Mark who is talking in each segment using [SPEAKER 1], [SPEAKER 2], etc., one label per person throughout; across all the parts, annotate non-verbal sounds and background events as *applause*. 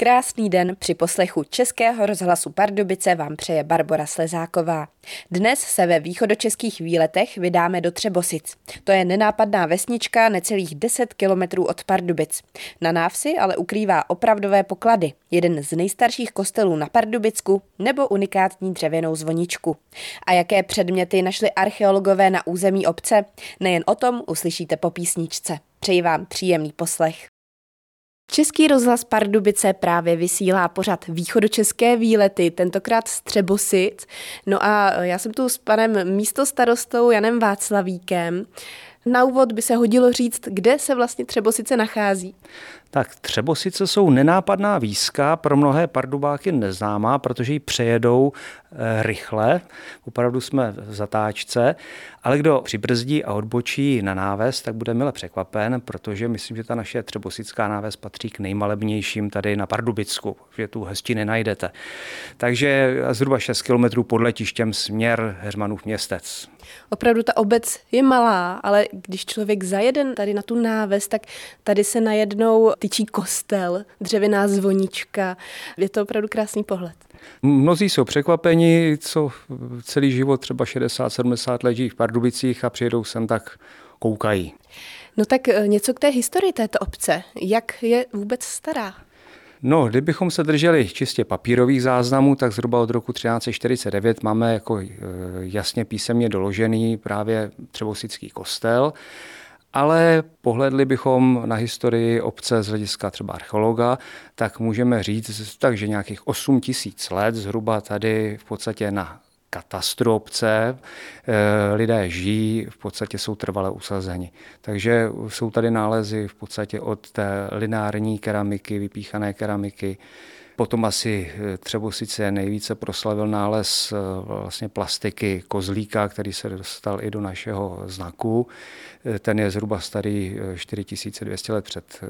[SPEAKER 1] Krásný den při poslechu Českého rozhlasu Pardubice vám přeje Barbara Slezáková. Dnes se ve východočeských výletech vydáme do Třebosic. To je nenápadná vesnička necelých 10 kilometrů od Pardubic. Na návsi ale ukrývá opravdové poklady, jeden z nejstarších kostelů na Pardubicku nebo unikátní dřevěnou zvoničku. A jaké předměty našli archeologové na území obce? Nejen o tom uslyšíte po písničce. Přeji vám příjemný poslech. Český rozhlas Pardubice právě vysílá pořad východočeské výlety, tentokrát z Třebosic. No a já jsem tu s panem místostarostou Janem Václavíkem. Na úvod by se hodilo říct, kde se vlastně Třebosice nachází.
[SPEAKER 2] Tak Třebosice jsou nenápadná výzka, pro mnohé pardubáky neznámá, protože ji přejedou e, rychle. Opravdu jsme v zatáčce, ale kdo přibrzdí a odbočí na náves, tak bude mile překvapen, protože myslím, že ta naše Třebosická náves patří k nejmalebnějším tady na Pardubicku, že tu hezči nenajdete. Takže zhruba 6 km pod letištěm směr Heřmanův městec.
[SPEAKER 1] Opravdu ta obec je malá, ale když člověk zajede tady na tu náves, tak tady se najednou tyčí kostel, dřevěná zvonička. Je to opravdu krásný pohled.
[SPEAKER 2] Mnozí jsou překvapeni, co celý život, třeba 60-70 let žijí v Pardubicích a přijedou sem, tak koukají.
[SPEAKER 1] No tak eh, něco k té historii této obce. Jak je vůbec stará?
[SPEAKER 2] No, kdybychom se drželi čistě papírových záznamů, tak zhruba od roku 1349 máme jako eh, jasně písemně doložený právě Třebosický kostel. Ale pohledli bychom na historii obce z hlediska třeba archeologa, tak můžeme říct, takže nějakých 8 tisíc let zhruba tady v podstatě na katastru obce. Eh, lidé žijí, v podstatě jsou trvale usazeni. Takže jsou tady nálezy v podstatě od té lineární keramiky, vypíchané keramiky, Potom asi eh, Třebosice nejvíce proslavil nález eh, vlastně plastiky kozlíka, který se dostal i do našeho znaku. Eh, ten je zhruba starý 4200 let před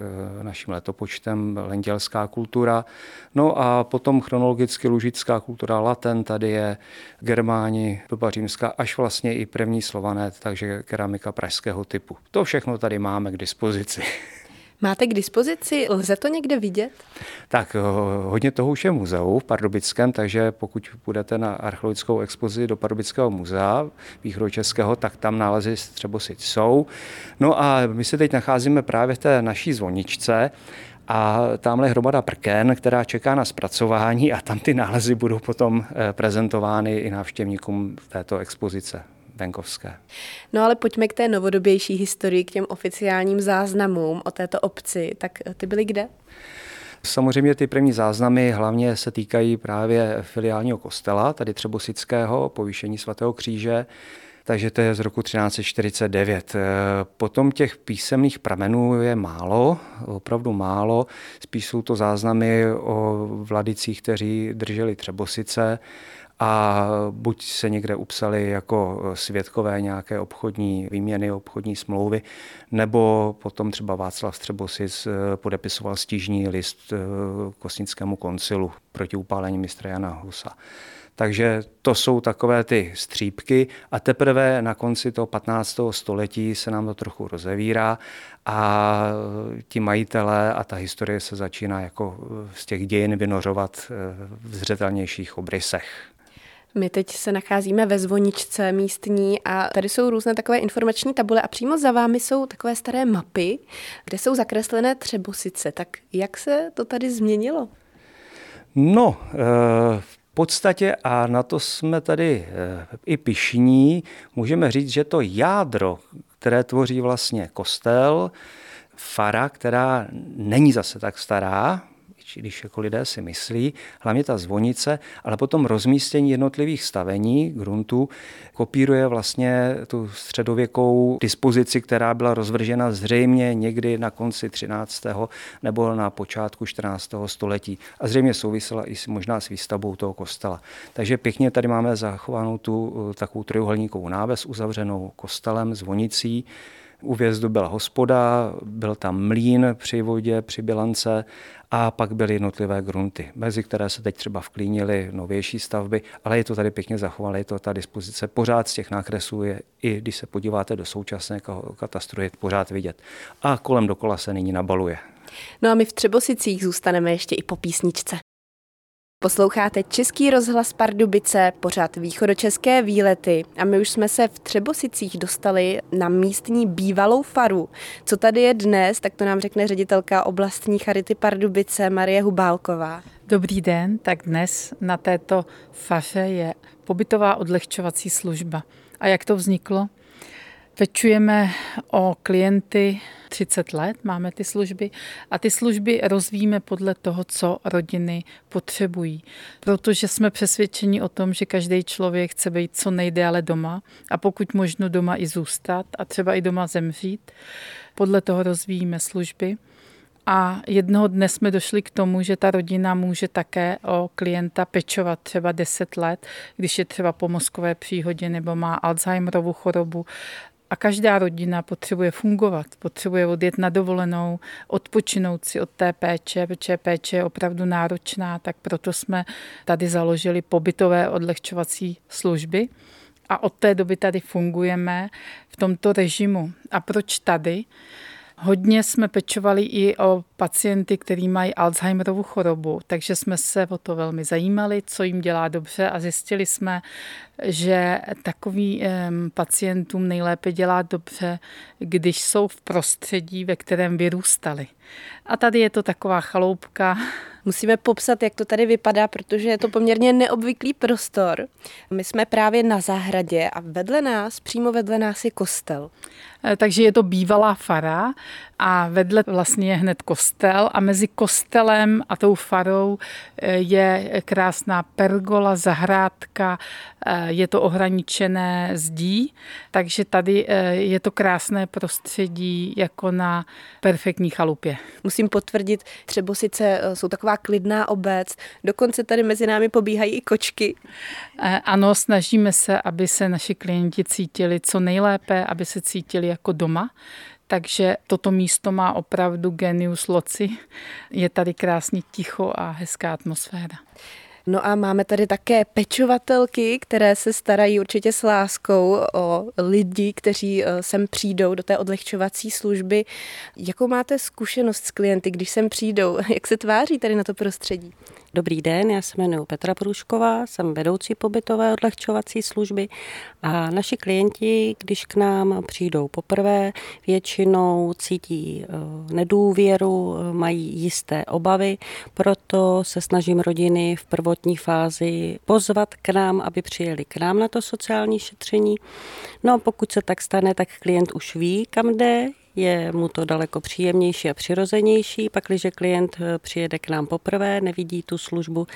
[SPEAKER 2] naším letopočtem, lendělská kultura. No a potom chronologicky lužická kultura Laten, tady je Germáni, doba římská, až vlastně i první slované, takže keramika pražského typu. To všechno tady máme k dispozici. *laughs*
[SPEAKER 1] Máte k dispozici? Lze to někde vidět?
[SPEAKER 2] Tak hodně toho už je muzeu v Pardubickém, takže pokud půjdete na archeologickou expozici do Pardubického muzea východočeského, tak tam nálezy z Třebosic jsou. No a my se teď nacházíme právě v té naší zvoničce, a tamhle je hromada prken, která čeká na zpracování a tam ty nálezy budou potom eh, prezentovány i návštěvníkům této expozice venkovské.
[SPEAKER 1] No ale pojďme k té novodobější historii, k těm oficiálním záznamům o této obci. Tak ty byly kde?
[SPEAKER 2] Samozřejmě ty první záznamy hlavně se týkají právě filiálního kostela, tady Třebosického, povýšení svatého kříže, takže to je z roku 1349. Potom těch písemných pramenů je málo, opravdu málo. Spíš jsou to záznamy o vladicích, kteří drželi Třebosice a buď se někde upsali jako svědkové nějaké obchodní výměny, obchodní smlouvy, nebo potom třeba Václav Střebosic eh, podepisoval stížní list eh, Kosnickému koncilu proti upálení mistra Jana Husa. Takže to jsou takové ty střípky a teprve na konci toho 15. století se nám to trochu rozevírá a ti majitelé a ta historie se začíná jako z těch dějin vynořovat v zřetelnějších obrysech.
[SPEAKER 1] My teď se nacházíme ve zvoničce místní a tady jsou různé takové informační tabule a přímo za vámi jsou takové staré mapy, kde jsou zakreslené třebosice. Tak jak se to tady změnilo?
[SPEAKER 2] No, eh, v podstatě, a na to jsme tady eh, i pišní, můžeme říct, že to jádro, které tvoří vlastně kostel, fara, která není zase tak stará, když jako lidé si myslí, hlavně ta zvonice, ale potom rozmístění jednotlivých stavení gruntů kopíruje vlastně tu středověkou dispozici, která byla rozvržena zřejmě někdy na konci 13. nebo na počátku 14. století a zřejmě souvisela i možná s výstavbou toho kostela. Takže pěkně tady máme zachovanou tu takovou trojuhelníkovou náves uzavřenou kostelem, zvonicí, u vjezdu byla hospoda, byl tam mlín při vodě, při bilance a pak byly jednotlivé grunty, mezi které se teď třeba vklínily novější stavby, ale je to tady pěkně zachovalé, je to ta dispozice pořád z těch nákresů je, i když se podíváte do současného katastru, je pořád vidět. A kolem dokola se nyní nabaluje.
[SPEAKER 1] No a my v Třebosicích zůstaneme ještě i po písničce. Posloucháte Český rozhlas Pardubice, pořád východočeské výlety a my už jsme se v Třebosicích dostali na místní bývalou faru. Co tady je dnes, tak to nám řekne ředitelka oblastní charity Pardubice Marie Hubálková.
[SPEAKER 3] Dobrý den, tak dnes na této faře je pobytová odlehčovací služba. A jak to vzniklo? Pečujeme o klienty 30 let, máme ty služby a ty služby rozvíjíme podle toho, co rodiny potřebují. Protože jsme přesvědčeni o tom, že každý člověk chce být co nejdéle doma a pokud možno doma i zůstat a třeba i doma zemřít. Podle toho rozvíjíme služby. A jednoho dne jsme došli k tomu, že ta rodina může také o klienta pečovat třeba 10 let, když je třeba po mozkové příhodě nebo má Alzheimerovu chorobu a každá rodina potřebuje fungovat, potřebuje odjet na dovolenou, odpočinout si od té péče, protože péče je opravdu náročná, tak proto jsme tady založili pobytové odlehčovací služby. A od té doby tady fungujeme v tomto režimu. A proč tady? Hodně jsme pečovali i o pacienty, kteří mají Alzheimerovu chorobu, takže jsme se o to velmi zajímali, co jim dělá dobře a zjistili jsme, že takovým pacientům nejlépe dělá dobře, když jsou v prostředí, ve kterém vyrůstali. A tady je to taková chaloupka.
[SPEAKER 1] Musíme popsat, jak to tady vypadá, protože je to poměrně neobvyklý prostor. My jsme právě na zahradě a vedle nás, přímo vedle nás je kostel.
[SPEAKER 3] Eh, takže je to bývalá fara a vedle vlastně je hned kostel a mezi kostelem a tou farou eh, je krásná pergola, zahrádka, eh, je to ohraničené zdí, takže tady je to krásné prostředí jako na perfektní chalupě.
[SPEAKER 1] Musím potvrdit, třeba sice jsou taková klidná obec, dokonce tady mezi námi pobíhají i kočky.
[SPEAKER 3] Ano, snažíme se, aby se naši klienti cítili co nejlépe, aby se cítili jako doma. Takže toto místo má opravdu genius loci. Je tady krásně ticho a hezká atmosféra.
[SPEAKER 1] No a máme tady také pečovatelky, které se starají určitě s láskou o lidi, kteří eh, sem přijdou do té odlehčovací služby. Jakou máte zkušenost s klienty, když sem přijdou? *laughs* Jak se tváří tady na to prostředí?
[SPEAKER 4] Dobrý den, já se jmenuji Petra Průšková, jsem vedoucí pobytové odlehčovací služby a naši klienti, když k nám přijdou poprvé, většinou cítí eh, nedůvěru, eh, mají jisté obavy, proto se snažím rodiny v prvotní fázi pozvat k nám, aby přijeli k nám na to sociální šetření. No a pokud se tak stane, tak klient už ví, kam jde, je mu to daleko příjemnější a přirozenější. Pak, když klient eh, přijede k nám poprvé, nevidí tu službu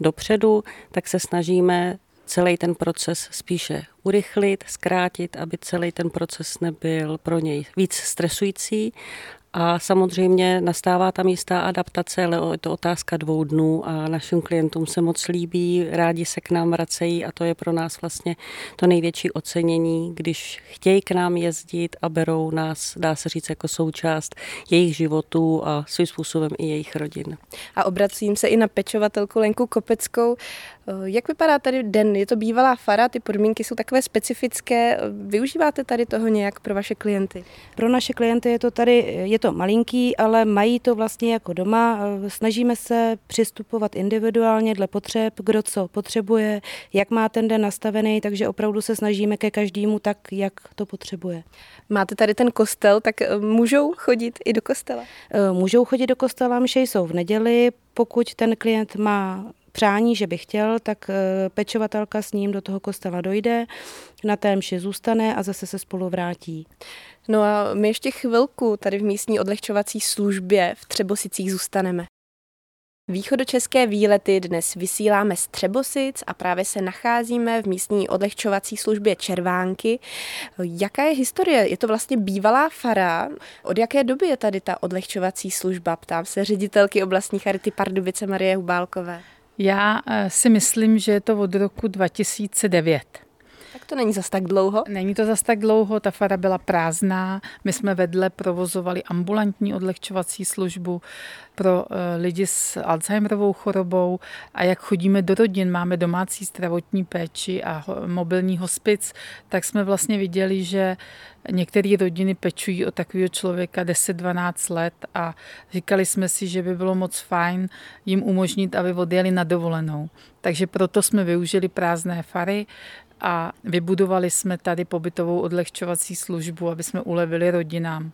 [SPEAKER 4] dopředu, tak se snažíme celý ten proces spíše urychlit, zkrátit, aby celý ten proces nebyl pro něj víc stresující a samozřejmě nastává tam jistá adaptace, ale je to otázka dvou dnů a našim klientům se moc líbí, rádi se k nám vracejí a to je pro nás vlastně to největší ocenění, když chtějí k nám jezdit a berou nás, dá se říct, jako součást jejich životů a svým způsobem i jejich rodin.
[SPEAKER 1] A obracím se i na pečovatelku Lenku Kopeckou. Jak vypadá tady den? Je to bývalá fara, ty podmínky jsou takové specifické. Využíváte tady toho nějak pro vaše klienty?
[SPEAKER 5] Pro naše klienty je to tady, je to malinký, ale mají to vlastně jako doma. Snažíme se přistupovat individuálně dle potřeb, kdo co potřebuje, jak má ten den nastavený, takže opravdu se snažíme ke každému tak, jak to potřebuje.
[SPEAKER 1] Máte tady ten kostel, tak eh, můžou chodit i do kostela?
[SPEAKER 5] Eh, můžou chodit do kostela, mše jsou v neděli, pokud ten klient má přání, že by chtěl, tak eh, pečovatelka s ním do toho kostela dojde, na té mši zůstane a zase se spolu vrátí.
[SPEAKER 1] No a my ještě chvilku tady v místní odlehčovací službě v Třebosicích zůstaneme. Východočeské výlety dnes vysíláme z Třebosic a právě se nacházíme v místní odlehčovací službě Červánky. Jaká je historie? Je to vlastně bývalá fara. Od jaké doby je tady ta odlehčovací služba? Ptám se ředitelky oblastní charity Pardubice Marie Hubálkové.
[SPEAKER 3] Já eh, si myslím, že je to od roku 2009
[SPEAKER 1] To není zas tak dlouho?
[SPEAKER 3] Není to zas tak dlouho, ta fara byla prázdná. My jsme vedle provozovali ambulantní odlehčovací službu pro eh, lidi s Alzheimerovou chorobou a jak chodíme do rodin, máme domácí zdravotní péči a mobilní hospic, tak jsme vlastně viděli, že některé rodiny pečují o takového člověka 10-12 let a říkali jsme si, že by bylo moc fajn jim umožnit, aby odjeli na dovolenou. Takže proto jsme využili prázdné fary, a vybudovali jsme tady pobytovou odlehčovací službu, aby jsme ulevili rodinám.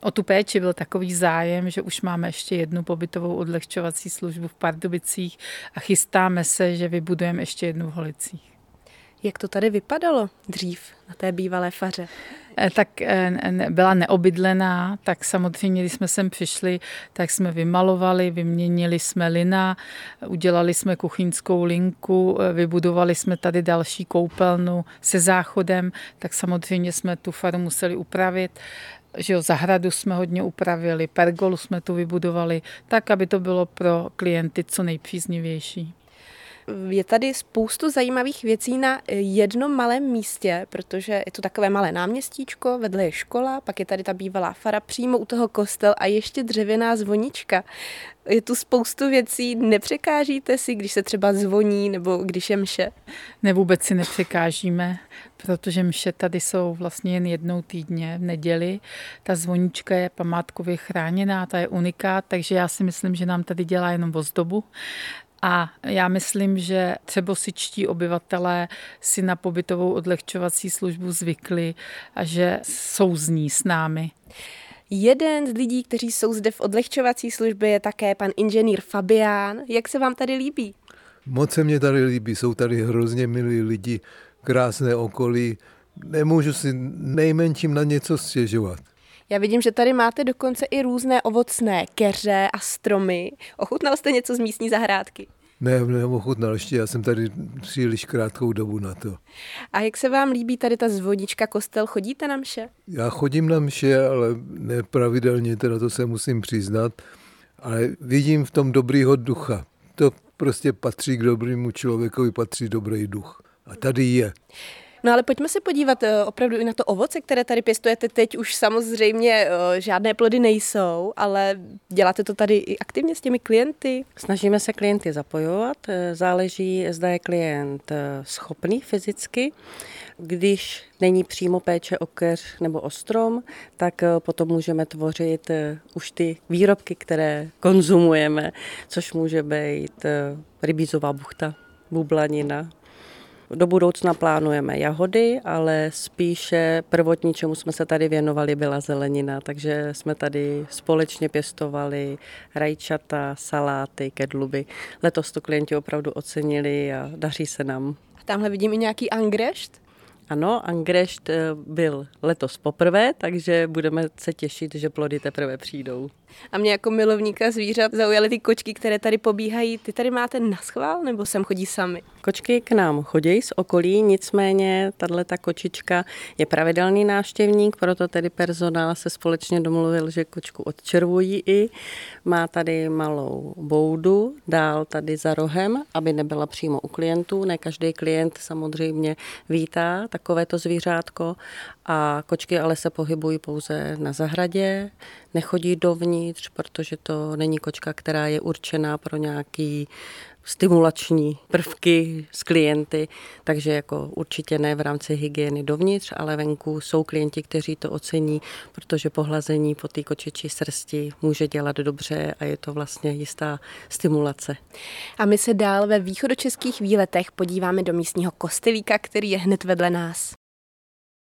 [SPEAKER 3] O tu péči byl takový zájem, že už máme ještě jednu pobytovou odlehčovací službu v Pardubicích a chystáme se, že vybudujeme ještě jednu v Holicích.
[SPEAKER 1] Jak to tady vypadalo dřív na té bývalé faře?
[SPEAKER 3] Eh, tak eh, byla neobydlená, tak samozřejmě, když jsme sem přišli, tak jsme vymalovali, vyměnili jsme lina, udělali jsme kuchyňskou linku, eh, vybudovali jsme tady další koupelnu se záchodem, tak samozřejmě jsme tu faru museli upravit že jo, zahradu jsme hodně upravili, pergolu jsme tu vybudovali, tak, aby to bylo pro klienty co nejpříznivější.
[SPEAKER 1] Je tady spoustu zajímavých věcí na jednom malém místě, protože je to takové malé náměstíčko, vedle je škola, pak je tady ta bývalá fara, přímo u toho kostel a ještě dřevěná zvonička. Je tu spoustu věcí, nepřekážíte si, když se třeba zvoní nebo když je mše?
[SPEAKER 3] Ne, vůbec si nepřekážíme, protože mše tady jsou vlastně jen jednou týdně v neděli. Ta zvonička je památkově chráněná, ta je unikát, takže já si myslím, že nám tady dělá jenom ozdobu. A já myslím, že třebosičtí obyvatelé si na pobytovou odlehčovací službu zvykli a že souzní s námi.
[SPEAKER 1] Jeden z lidí, kteří jsou zde v odlehčovací službě, je také pan inženýr Fabián. Jak se vám tady líbí?
[SPEAKER 6] Moc se mě tady líbí, jsou tady hrozně milí lidi, krásné okolí. Nemůžu si nejmenším na něco stěžovat.
[SPEAKER 1] Já vidím, že tady máte dokonce i různé ovocné keře a stromy. Ochutnal jste něco z místní zahrádky?
[SPEAKER 6] Ne, neochutnal ještě, já jsem tady příliš krátkou dobu na to.
[SPEAKER 1] A jak se vám líbí tady ta zvonička kostel? Chodíte na mše?
[SPEAKER 6] Já chodím na mše, ale nepravidelně, teda to se musím přiznat, ale vidím v tom dobrýho ducha. To prostě patří k dobrému člověkovi, patří dobrý duch. A tady je.
[SPEAKER 1] No ale pojďme se podívat eh, opravdu i na to ovoce, které tady pěstujete. Teď už samozřejmě eh, žádné plody nejsou, ale děláte to tady i aktivně s těmi klienty?
[SPEAKER 4] Snažíme se klienty zapojovat. Eh, záleží, zda je klient schopný fyzicky. Když není přímo péče o keř nebo o strom, tak potom můžeme tvořit už ty výrobky, které konzumujeme, což může být rybízová buchta, bublanina, do budoucna plánujeme jahody, ale spíše prvotní, čemu jsme se tady věnovali, byla zelenina, takže jsme tady společně pěstovali rajčata, saláty, kedluby. Letos to klienti opravdu ocenili a daří se nám.
[SPEAKER 1] A tamhle vidím i nějaký angrešt.
[SPEAKER 4] Ano, angrešt eh, byl letos poprvé, takže budeme se těšit, že plody teprve přijdou.
[SPEAKER 1] A mě jako milovníka zvířat zaujaly ty kočky, které tady pobíhají. Ty tady máte na schvál nebo sem chodí sami?
[SPEAKER 4] Kočky k nám chodí z okolí, nicméně tahle ta kočička je pravidelný návštěvník, proto tedy personál se společně domluvil, že kočku odčervují i. Má tady malou boudu, dál tady za rohem, aby nebyla přímo u klientů. Ne každý klient samozřejmě vítá takovéto zvířátko a kočky ale se pohybují pouze na zahradě, nechodí dovnitř, protože to není kočka, která je určená pro nějaký stimulační prvky s klienty, takže jako určitě ne v rámci hygieny dovnitř, ale venku jsou klienti, kteří to ocení, protože pohlazení po té kočičí srsti může dělat dobře a je to vlastně jistá stimulace.
[SPEAKER 1] A my se dál ve východočeských výletech podíváme do místního kostelíka, který je hned vedle nás.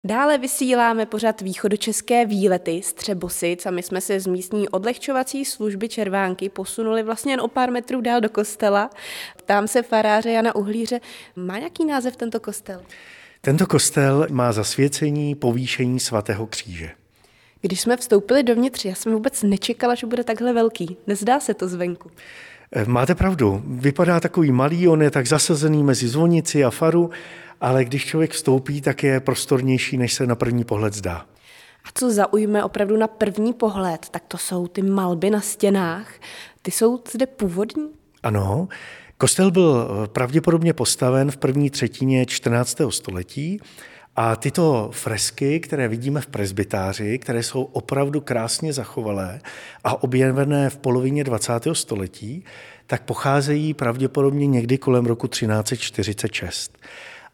[SPEAKER 1] Dále vysíláme pořád východočeské výlety z Třebosic a my jsme se z místní odlehčovací služby Červánky posunuli vlastně jen o pár metrů dál do kostela. Ptám se faráře Jana Uhlíře, má nějaký název tento kostel?
[SPEAKER 7] Tento kostel má zasvěcení povýšení svatého kříže.
[SPEAKER 1] Když jsme vstoupili dovnitř, já jsem vůbec nečekala, že bude takhle velký. Nezdá se to zvenku.
[SPEAKER 7] Eh, máte pravdu, vypadá takový malý, on je tak zasazený mezi zvonici a faru ale když člověk vstoupí, tak je prostornější, než se na první pohled zdá.
[SPEAKER 1] A co zaujme opravdu na první pohled, tak to jsou ty malby na stěnách. Ty jsou zde původní?
[SPEAKER 7] Ano, Kostel byl pravděpodobně postaven v první třetině 14. století a tyto fresky, které vidíme v presbytáři, které jsou opravdu krásně zachovalé a objevené v polovině 20. století, tak pocházejí pravděpodobně někdy kolem roku 1346.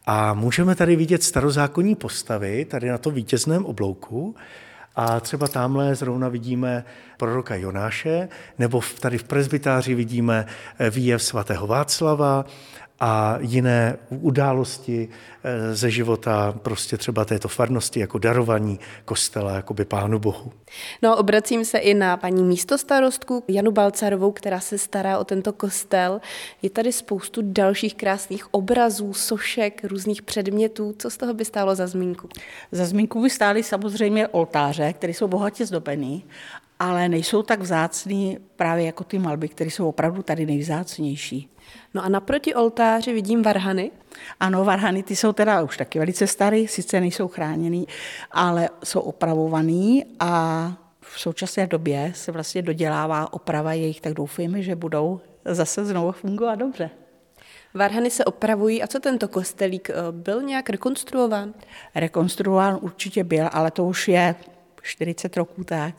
[SPEAKER 7] A můžeme tady vidět starozákonní postavy, tady na to vítězném oblouku, a třeba tamhle zrovna vidíme proroka Jonáše, nebo tady v presbytáři vidíme výjev svatého Václava a jiné události eh, ze života prostě třeba této farnosti jako darovaní kostela, jako by Pánu Bohu.
[SPEAKER 1] No obracím se i na paní místostarostku Janu Balcarovou, která se stará o tento kostel. Je tady spoustu dalších krásných obrazů, sošek, různých předmětů. Co z toho by stálo za zmínku?
[SPEAKER 8] Za zmínku by stály samozřejmě oltáře, které jsou bohatě zdobený ale nejsou tak vzácný právě jako ty malby, které jsou opravdu tady nejvzácnější.
[SPEAKER 1] No a naproti oltáři vidím varhany.
[SPEAKER 8] Ano, varhany ty jsou teda už taky velice staré, sice nejsou chráněný, ale jsou opravovaný a v současné době se vlastně dodělává oprava jejich, tak doufujeme, že budou zase znovu fungovat dobře.
[SPEAKER 1] Varhany se opravují a co tento kostelík eh, byl nějak rekonstruován?
[SPEAKER 8] Rekonstruován určitě byl, ale to už je 40 roků tak.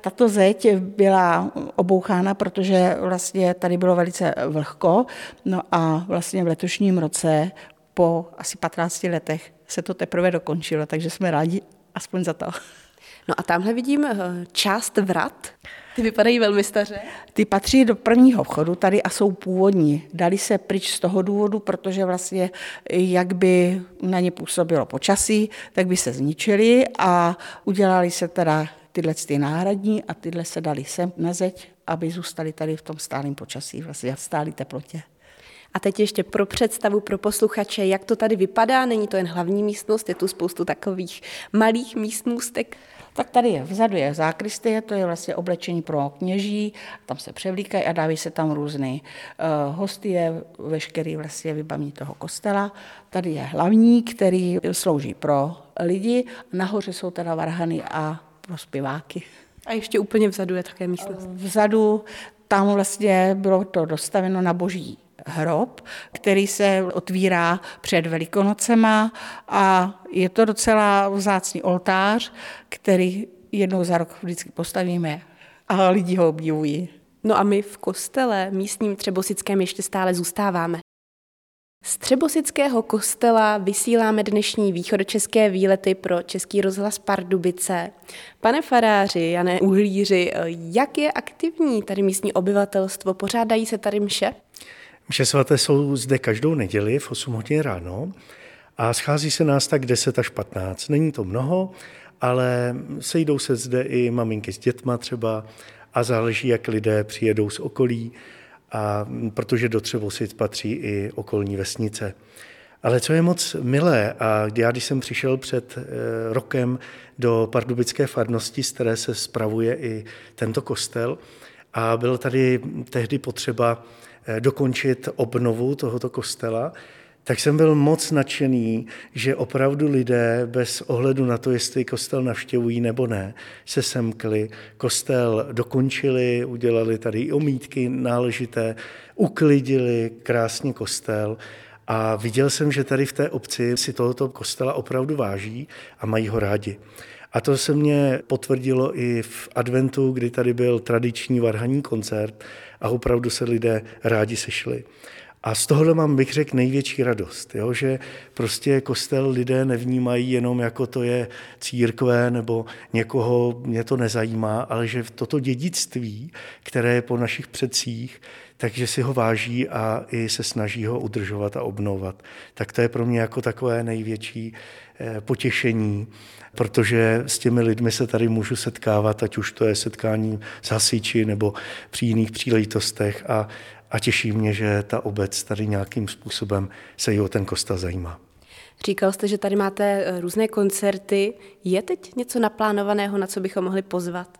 [SPEAKER 8] Tato zeď byla obouchána, protože vlastně tady bylo velice vlhko, no a vlastně v letošním roce po asi 15 letech se to teprve dokončilo, takže jsme rádi aspoň za to.
[SPEAKER 1] No a tamhle vidím eh, část vrat. Ty vypadají velmi staře.
[SPEAKER 8] Ty patří do prvního vchodu tady a jsou původní. Dali se pryč z toho důvodu, protože vlastně jak by na ně působilo počasí, tak by se zničili a udělali se teda tyhle ty náhradní a tyhle se dali sem na zeď, aby zůstali tady v tom stálém počasí, vlastně v stálé teplotě.
[SPEAKER 1] A teď ještě pro představu pro posluchače, jak to tady vypadá. Není to jen hlavní místnost, je tu spoustu takových malých místnostek.
[SPEAKER 8] Tak tady je, vzadu je zákristie, to je vlastně oblečení pro kněží, tam se převlíkají a dávají se tam různé uh, hostie, veškerý vlastně vybavení toho kostela. Tady je hlavní, který slouží pro lidi, nahoře jsou teda varhany a pro zpěváky.
[SPEAKER 1] A ještě úplně vzadu je také místnost.
[SPEAKER 8] Vzadu tam vlastně bylo to dostaveno na boží hrob, který se otvírá před Velikonocema a je to docela vzácný oltář, který jednou za rok vždycky postavíme a lidi ho obdivují.
[SPEAKER 1] No a my v kostele místním Třebosickém ještě stále zůstáváme. Z Třebosického kostela vysíláme dnešní východočeské výlety pro Český rozhlas Pardubice. Pane faráři, Jané Uhlíři, jak je aktivní tady místní obyvatelstvo? Pořádají se tady mše?
[SPEAKER 7] Mše svaté jsou zde každou neděli v 8 hodin ráno a schází se nás tak 10 až 15. Není to mnoho, ale sejdou se zde i maminky s dětma třeba a záleží, jak lidé přijedou z okolí, a protože do Třebosic patří i okolní vesnice. Ale co je moc milé, a já když jsem přišel před eh, rokem do pardubické farnosti, z které se spravuje i tento kostel, a bylo tady tehdy potřeba dokončit obnovu tohoto kostela, tak jsem byl moc nadšený, že opravdu lidé bez ohledu na to, jestli kostel navštěvují nebo ne, se semkli, kostel dokončili, udělali tady i omítky náležité, uklidili krásně kostel a viděl jsem, že tady v té obci si tohoto kostela opravdu váží a mají ho rádi. A to se mě potvrdilo i v adventu, kdy tady byl tradiční varhaní koncert a opravdu se lidé rádi sešli. A z tohohle mám, bych řekl, největší radost, jo? že prostě kostel lidé nevnímají jenom jako to je církve nebo někoho mě to nezajímá, ale že toto dědictví, které je po našich předcích, takže si ho váží a i se snaží ho udržovat a obnovat. Tak to je pro mě jako takové největší eh, potěšení, protože s těmi lidmi se tady můžu setkávat, ať už to je setkání s hasiči nebo při jiných příležitostech a, a těší mě, že ta obec tady nějakým způsobem se i o ten kostel zajímá.
[SPEAKER 1] Říkal jste, že tady máte eh, různé koncerty. Je teď něco naplánovaného, na co bychom mohli pozvat?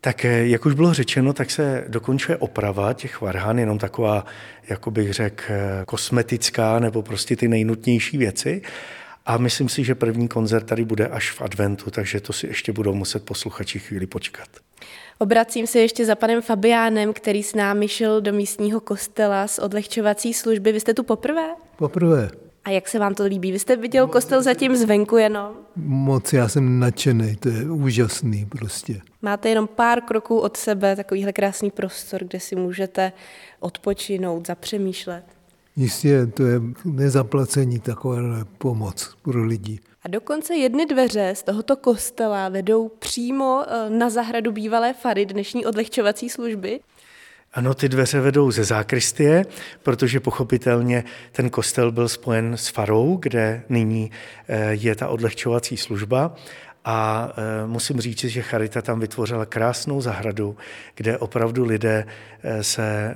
[SPEAKER 7] Tak eh, jak už bylo řečeno, tak se dokončuje oprava těch varhan, jenom taková, jako bych řekl, eh, kosmetická nebo prostě ty nejnutnější věci. A myslím si, že první koncert tady bude až v adventu, takže to si ještě budou muset posluchači chvíli počkat.
[SPEAKER 1] Obracím se ještě za panem Fabiánem, který s námi šel do místního kostela z odlehčovací služby. Vy jste tu poprvé?
[SPEAKER 6] Poprvé.
[SPEAKER 1] A jak se vám to líbí? Vy jste viděl kostel zatím zvenku jenom?
[SPEAKER 6] Moc, já jsem nadšený, to je úžasný prostě.
[SPEAKER 1] Máte jenom pár kroků od sebe takovýhle krásný prostor, kde si můžete odpočinout, zapřemýšlet.
[SPEAKER 6] Jistě, to je nezaplacení taková pomoc pro lidi.
[SPEAKER 1] A dokonce jedny dveře z tohoto kostela vedou přímo eh, na zahradu bývalé fary dnešní odlehčovací služby.
[SPEAKER 7] Ano, ty dveře vedou ze zákristie, protože pochopitelně ten kostel byl spojen s farou, kde nyní eh, je ta odlehčovací služba. A e, musím říct, že Charita tam vytvořila krásnou zahradu, kde opravdu lidé e, se e,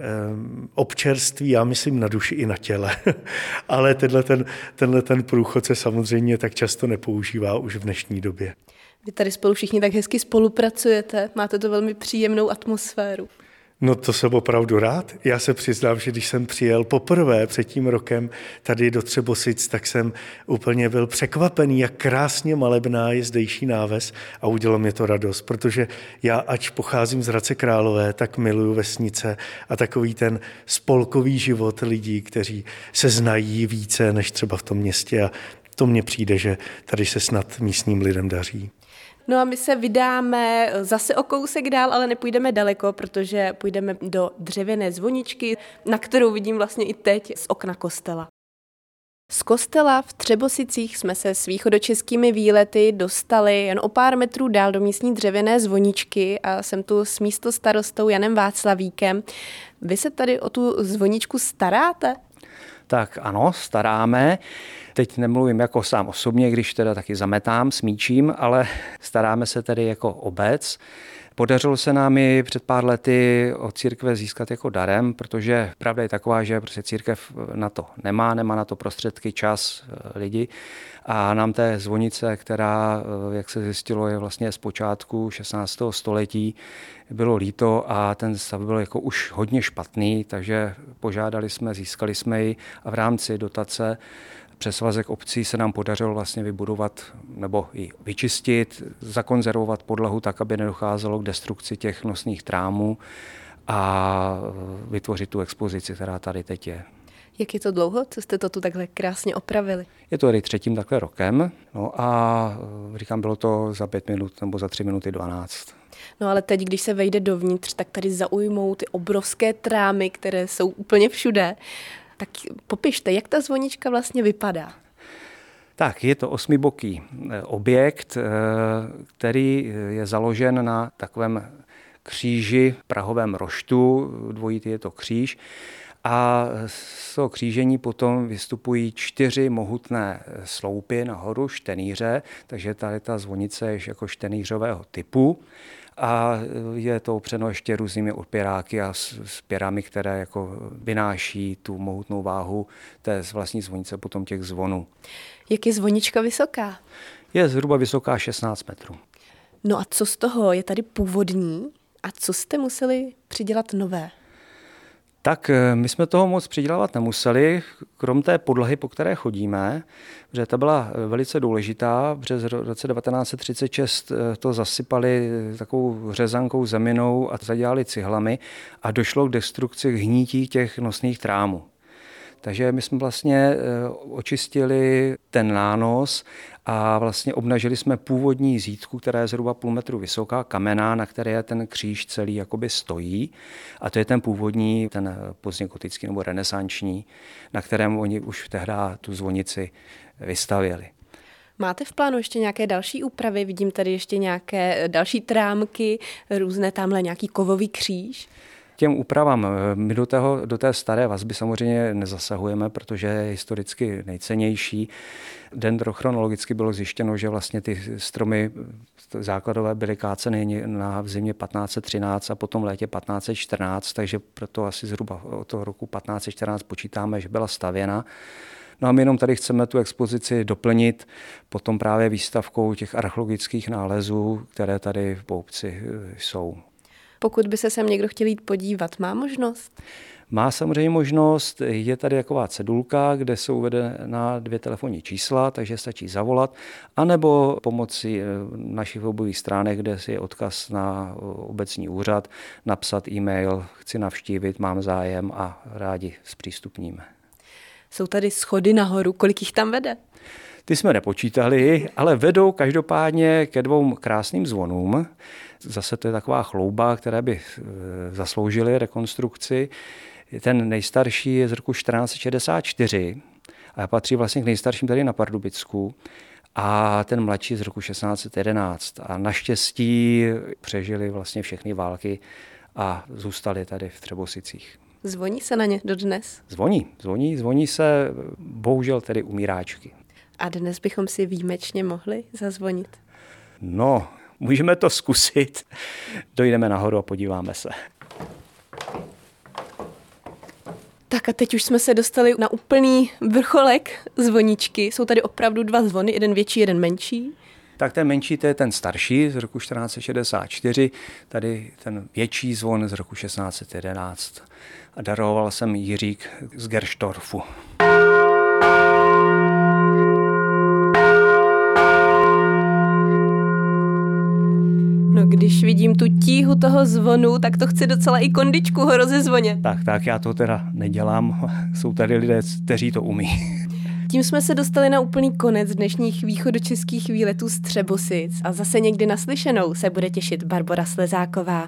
[SPEAKER 7] občerství, já myslím na duši i na těle. *laughs* Ale tenhle ten, tenhle ten průchod se samozřejmě tak často nepoužívá už v dnešní době.
[SPEAKER 1] Vy tady spolu všichni tak hezky spolupracujete, máte to velmi příjemnou atmosféru.
[SPEAKER 7] No to jsem opravdu rád. Já se přiznám, že když jsem přijel poprvé před tím rokem tady do Třebosic, tak jsem úplně byl překvapený, jak krásně malebná je zdejší náves a udělalo mě to radost, protože já, ač pocházím z Hradce Králové, tak miluju vesnice a takový ten spolkový život lidí, kteří se znají více než třeba v tom městě a to mně přijde, že tady se snad místním lidem daří.
[SPEAKER 1] No a my se vydáme zase o kousek dál, ale nepůjdeme daleko, protože půjdeme do dřevěné zvoničky, na kterou vidím vlastně i teď z okna kostela. Z kostela v Třebosicích jsme se s východočeskými výlety dostali jen o pár metrů dál do místní dřevěné zvoničky a jsem tu s místo starostou Janem Václavíkem. Vy se tady o tu zvoničku staráte?
[SPEAKER 2] Tak ano, staráme. Teď nemluvím jako sám osobně, když teda taky zametám, smíčím, ale staráme se tedy jako obec. Podařilo se nám i před pár lety od církve získat jako darem, protože pravda je taková, že prostě církev na to nemá, nemá na to prostředky, čas, eh, lidi. A nám té zvonice, která, eh, jak se zjistilo, je vlastně z počátku 16. století, bylo líto a ten stav byl jako už hodně špatný, takže požádali jsme, získali jsme ji a v rámci dotace přes svazek obcí se nám podařilo vlastně vybudovat nebo i vyčistit, zakonzervovat podlahu tak, aby nedocházelo k destrukci těch nosných trámů a vytvořit tu expozici, která tady teď je.
[SPEAKER 1] Jak je to dlouho, co jste to tu takhle krásně opravili?
[SPEAKER 2] Je to tady třetím takhle rokem no a říkám, bylo to za pět minut nebo za tři minuty dvanáct.
[SPEAKER 1] No ale teď, když se vejde dovnitř, tak tady zaujmou ty obrovské trámy, které jsou úplně všude. Tak popište, jak ta zvonička vlastně vypadá.
[SPEAKER 2] Tak, je to osmiboký eh, objekt, eh, který je založen na takovém kříži, prahovém roštu, dvojitý je to kříž, a z toho křížení potom vystupují čtyři mohutné sloupy nahoru, štenýře, takže tady ta zvonice je jako štenýřového typu a je to opřeno ještě různými opěráky a s pěrami, které jako vynáší tu mohutnou váhu té vlastní zvonice potom těch zvonů.
[SPEAKER 1] Jak je zvonička vysoká?
[SPEAKER 2] Je zhruba vysoká 16 metrů.
[SPEAKER 1] No a co z toho je tady původní a co jste museli přidělat nové?
[SPEAKER 2] Tak eh, my jsme toho moc přidělávat nemuseli, krom té podlahy, po které chodíme, protože ta byla eh, velice důležitá, v roce 1936 eh, to zasypali takovou řezankou zeminou a zadělali cihlami a došlo k destrukci hnítí těch nosných trámů. Takže my jsme vlastně očistili ten nános a vlastně obnažili jsme původní zítku, která je zhruba půl metru vysoká, kamená, na které ten kříž celý jakoby stojí. A to je ten původní, ten pozdně gotický nebo renesanční, na kterém oni už tehdy tu zvonici vystavěli.
[SPEAKER 1] Máte v plánu ještě nějaké další úpravy? Vidím tady ještě nějaké eh, další trámky, různé tamhle nějaký kovový kříž
[SPEAKER 2] těm úpravám. My do, tého, do té staré vazby samozřejmě nezasahujeme, protože je historicky nejcennější. Dendrochronologicky bylo zjištěno, že vlastně ty stromy základové byly káceny na v zimě 1513 a potom v létě 1514, takže proto asi zhruba od toho roku 1514 počítáme, že byla stavěna. No a my jenom tady chceme tu expozici doplnit potom právě výstavkou těch archeologických nálezů, které tady v Poupci jsou.
[SPEAKER 1] Pokud by se sem někdo chtěl jít podívat, má možnost?
[SPEAKER 2] Má samozřejmě možnost, je tady taková cedulka, kde jsou uvedena dvě telefonní čísla, takže stačí zavolat, anebo pomocí eh, našich webových stránek, kde si je odkaz na obecní úřad, napsat e-mail, chci navštívit, mám zájem a rádi zpřístupníme.
[SPEAKER 1] Jsou tady schody nahoru, kolik jich tam vede?
[SPEAKER 2] Ty jsme nepočítali, ale vedou každopádně ke dvou krásným zvonům. Zase to je taková chlouba, které by eh, zasloužily rekonstrukci. Ten nejstarší je z roku 1464 a patří vlastně k nejstarším tady na Pardubicku a ten mladší z roku 1611. A naštěstí přežili vlastně všechny války a zůstali tady v Třebosicích.
[SPEAKER 1] Zvoní se na ně dodnes?
[SPEAKER 2] Zvoní, zvoní, zvoní se bohužel tedy umíráčky.
[SPEAKER 1] A dnes bychom si výjimečně mohli zazvonit?
[SPEAKER 2] No, můžeme to zkusit. Dojdeme nahoru a podíváme se.
[SPEAKER 1] Tak a teď už jsme se dostali na úplný vrcholek zvoničky. Jsou tady opravdu dva zvony, jeden větší, jeden menší.
[SPEAKER 2] Tak ten menší, to je ten starší z roku 1464, tady ten větší zvon z roku 1611. A daroval jsem Jiřík z Gerstorfu.
[SPEAKER 1] No když vidím tu tíhu toho zvonu, tak to chci docela i kondičku ho rozezvonět.
[SPEAKER 2] Tak, tak, já to teda nedělám. *laughs* Jsou tady lidé, kteří to umí. *laughs*
[SPEAKER 1] Tím jsme se dostali na úplný konec dnešních východočeských výletů z Třebosic a zase někdy naslyšenou se bude těšit Barbara Slezáková.